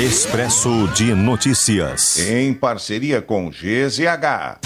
Expresso de Notícias. Em parceria com GZH.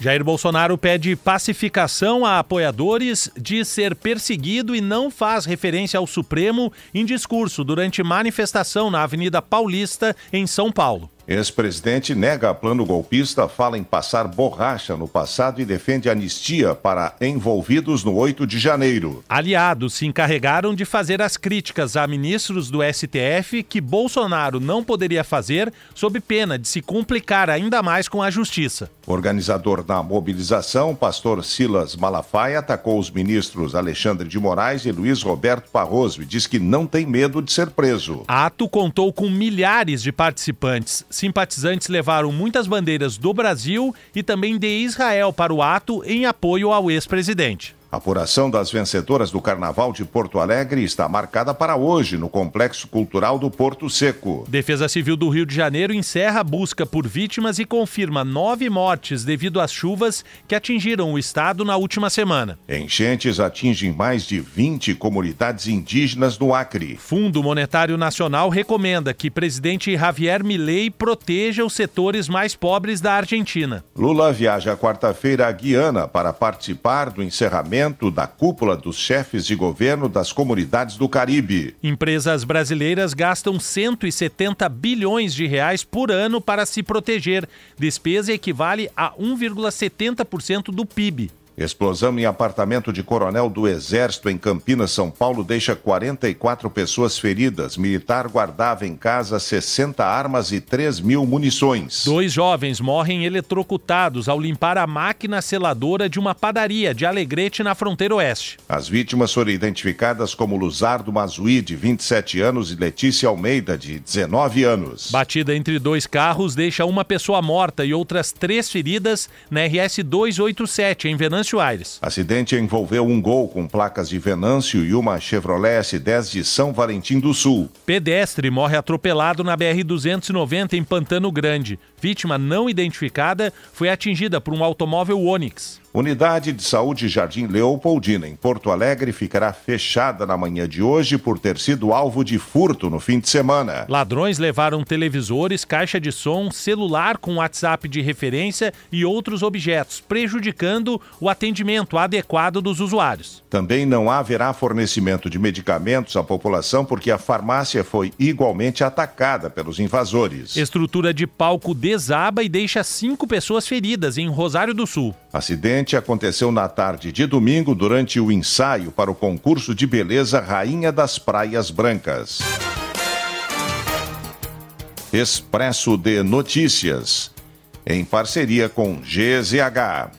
Jair Bolsonaro pede pacificação a apoiadores, diz ser perseguido e não faz referência ao Supremo em discurso durante manifestação na Avenida Paulista, em São Paulo. Ex-presidente nega plano golpista, fala em passar borracha no passado e defende anistia para envolvidos no 8 de janeiro. Aliados se encarregaram de fazer as críticas a ministros do STF que Bolsonaro não poderia fazer, sob pena de se complicar ainda mais com a justiça. Organizador da mobilização, pastor Silas Malafaia atacou os ministros Alexandre de Moraes e Luiz Roberto Barroso e diz que não tem medo de ser preso. Ato contou com milhares de participantes simpatizantes levaram muitas bandeiras do Brasil e também de Israel para o ato em apoio ao ex-presidente. A apuração das vencedoras do Carnaval de Porto Alegre está marcada para hoje no Complexo Cultural do Porto Seco. Defesa Civil do Rio de Janeiro encerra a busca por vítimas e confirma nove mortes devido às chuvas que atingiram o estado na última semana. Enchentes atingem mais de 20 comunidades indígenas no Acre. Fundo Monetário Nacional recomenda que presidente Javier Milei proteja os setores mais pobres da Argentina. Lula viaja quarta-feira à Guiana para participar do encerramento da cúpula dos chefes de governo das comunidades do Caribe. Empresas brasileiras gastam 170 bilhões de reais por ano para se proteger. Despesa equivale a 1,70% do PIB. Explosão em apartamento de coronel do Exército em Campinas, São Paulo, deixa 44 pessoas feridas. Militar guardava em casa 60 armas e 3 mil munições. Dois jovens morrem eletrocutados ao limpar a máquina seladora de uma padaria de Alegrete na fronteira oeste. As vítimas foram identificadas como Luzardo Mazuí, de 27 anos, e Letícia Almeida, de 19 anos. Batida entre dois carros deixa uma pessoa morta e outras três feridas na RS 287 em Venâncio Venâncio Aires. Acidente envolveu um gol com placas de Venâncio e uma Chevrolet S10 de São Valentim do Sul. Pedestre morre atropelado na BR-290 em Pantano Grande. Vítima não identificada foi atingida por um automóvel Onix. Unidade de Saúde Jardim Leopoldina, em Porto Alegre, ficará fechada na manhã de hoje por ter sido alvo de furto no fim de semana. Ladrões levaram televisores, caixa de som, celular com WhatsApp de referência e outros objetos, prejudicando o atendimento adequado dos usuários. Também não haverá fornecimento de medicamentos à população porque a farmácia foi igualmente atacada pelos invasores. Estrutura de palco desaba e deixa cinco pessoas feridas em Rosário do Sul. Acidente aconteceu na tarde de domingo durante o ensaio para o concurso de beleza Rainha das Praias Brancas. Expresso de Notícias, em parceria com GZH.